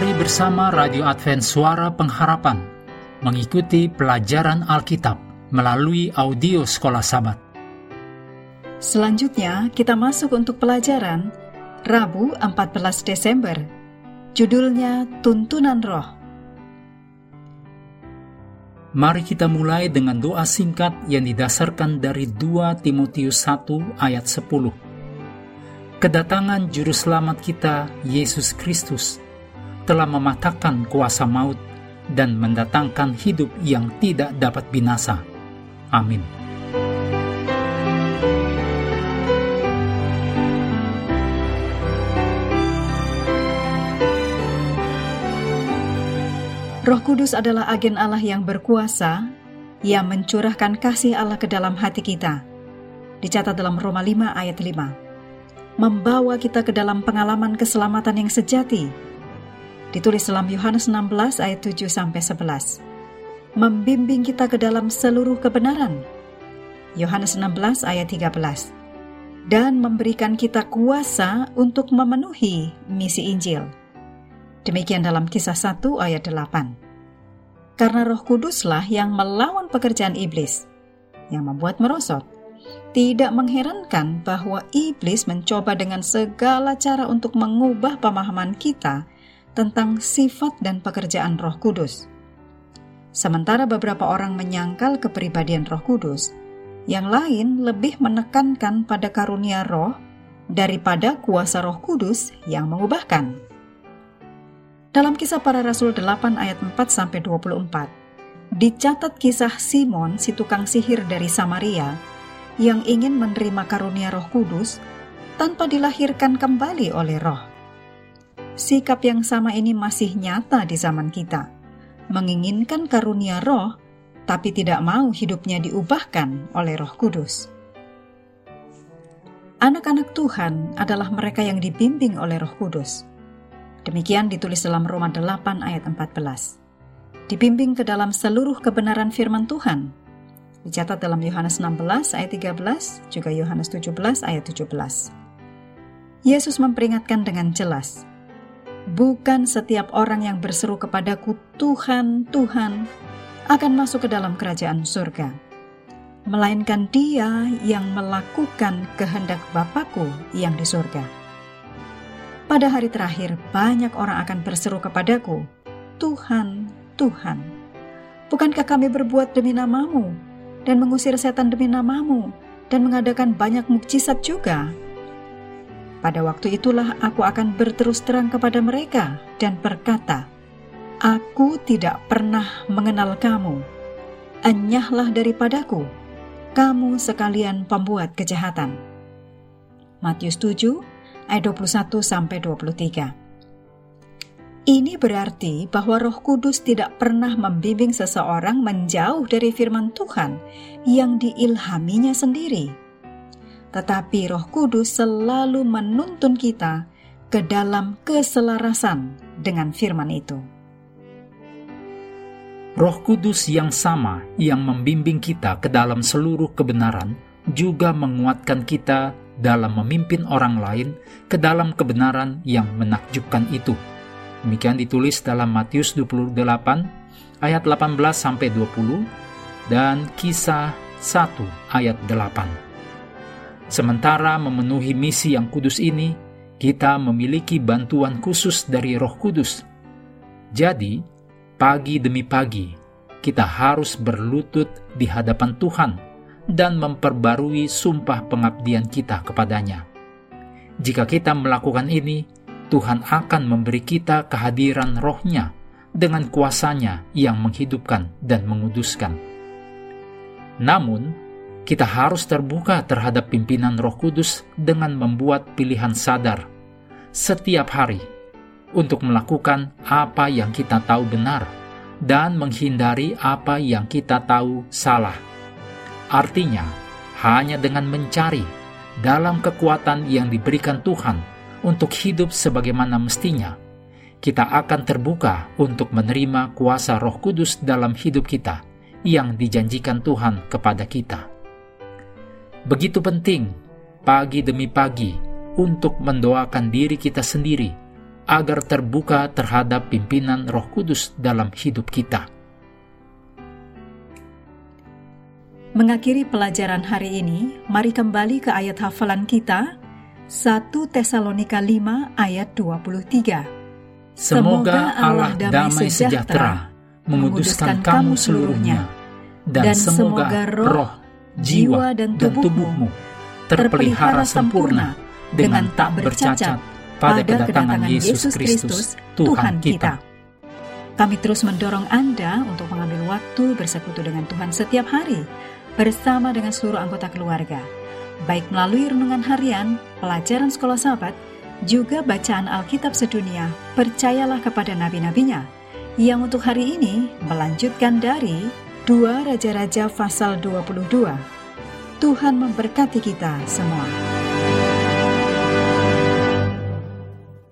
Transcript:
Mari bersama Radio Advent Suara Pengharapan mengikuti pelajaran Alkitab melalui audio Sekolah Sabat. Selanjutnya kita masuk untuk pelajaran Rabu 14 Desember. Judulnya Tuntunan Roh. Mari kita mulai dengan doa singkat yang didasarkan dari 2 Timotius 1 ayat 10. Kedatangan Juru Selamat kita, Yesus Kristus, telah mematahkan kuasa maut dan mendatangkan hidup yang tidak dapat binasa. Amin. Roh Kudus adalah agen Allah yang berkuasa yang mencurahkan kasih Allah ke dalam hati kita. Dicatat dalam Roma 5 ayat 5. Membawa kita ke dalam pengalaman keselamatan yang sejati. Ditulis dalam Yohanes 16 ayat 7 sampai 11. Membimbing kita ke dalam seluruh kebenaran. Yohanes 16 ayat 13. Dan memberikan kita kuasa untuk memenuhi misi Injil. Demikian dalam kisah 1 ayat 8. Karena roh kuduslah yang melawan pekerjaan iblis, yang membuat merosot. Tidak mengherankan bahwa iblis mencoba dengan segala cara untuk mengubah pemahaman kita tentang sifat dan pekerjaan roh kudus. Sementara beberapa orang menyangkal kepribadian roh kudus, yang lain lebih menekankan pada karunia roh daripada kuasa roh kudus yang mengubahkan. Dalam kisah para rasul 8 ayat 4 sampai 24, dicatat kisah Simon si tukang sihir dari Samaria yang ingin menerima karunia Roh Kudus tanpa dilahirkan kembali oleh Roh. Sikap yang sama ini masih nyata di zaman kita. Menginginkan karunia Roh tapi tidak mau hidupnya diubahkan oleh Roh Kudus. Anak-anak Tuhan adalah mereka yang dibimbing oleh Roh Kudus Demikian ditulis dalam Roma 8 ayat 14. Dibimbing ke dalam seluruh kebenaran firman Tuhan. Dicatat dalam Yohanes 16 ayat 13, juga Yohanes 17 ayat 17. Yesus memperingatkan dengan jelas, Bukan setiap orang yang berseru kepadaku, Tuhan, Tuhan, akan masuk ke dalam kerajaan surga. Melainkan dia yang melakukan kehendak Bapakku yang di surga. Pada hari terakhir, banyak orang akan berseru kepadaku, Tuhan, Tuhan, bukankah kami berbuat demi namamu, dan mengusir setan demi namamu, dan mengadakan banyak mukjizat juga? Pada waktu itulah aku akan berterus terang kepada mereka dan berkata, Aku tidak pernah mengenal kamu. Enyahlah daripadaku, kamu sekalian pembuat kejahatan. Matius 7 ayat 21 sampai 23. Ini berarti bahwa Roh Kudus tidak pernah membimbing seseorang menjauh dari firman Tuhan yang diilhaminya sendiri. Tetapi Roh Kudus selalu menuntun kita ke dalam keselarasan dengan firman itu. Roh Kudus yang sama yang membimbing kita ke dalam seluruh kebenaran juga menguatkan kita dalam memimpin orang lain ke dalam kebenaran yang menakjubkan itu. Demikian ditulis dalam Matius 28 ayat 18 sampai 20 dan Kisah 1 ayat 8. Sementara memenuhi misi yang kudus ini, kita memiliki bantuan khusus dari Roh Kudus. Jadi, pagi demi pagi, kita harus berlutut di hadapan Tuhan dan memperbarui sumpah pengabdian kita kepadanya. Jika kita melakukan ini, Tuhan akan memberi kita kehadiran rohnya dengan kuasanya yang menghidupkan dan menguduskan. Namun, kita harus terbuka terhadap pimpinan roh kudus dengan membuat pilihan sadar setiap hari untuk melakukan apa yang kita tahu benar dan menghindari apa yang kita tahu salah Artinya, hanya dengan mencari dalam kekuatan yang diberikan Tuhan untuk hidup sebagaimana mestinya, kita akan terbuka untuk menerima kuasa Roh Kudus dalam hidup kita yang dijanjikan Tuhan kepada kita. Begitu penting pagi demi pagi untuk mendoakan diri kita sendiri agar terbuka terhadap pimpinan Roh Kudus dalam hidup kita. Mengakhiri pelajaran hari ini, mari kembali ke ayat hafalan kita, 1 Tesalonika 5 ayat 23. Semoga Allah damai sejahtera menguduskan kamu seluruhnya, dan semoga roh, jiwa, dan tubuhmu terpelihara sempurna dengan tak bercacat pada kedatangan Yesus Kristus, Tuhan kita. Kami terus mendorong Anda untuk mengambil waktu bersekutu dengan Tuhan setiap hari, bersama dengan seluruh anggota keluarga, baik melalui renungan harian, pelajaran sekolah sahabat, juga bacaan Alkitab sedunia, percayalah kepada nabi-nabinya, yang untuk hari ini melanjutkan dari 2 Raja-Raja pasal 22. Tuhan memberkati kita semua.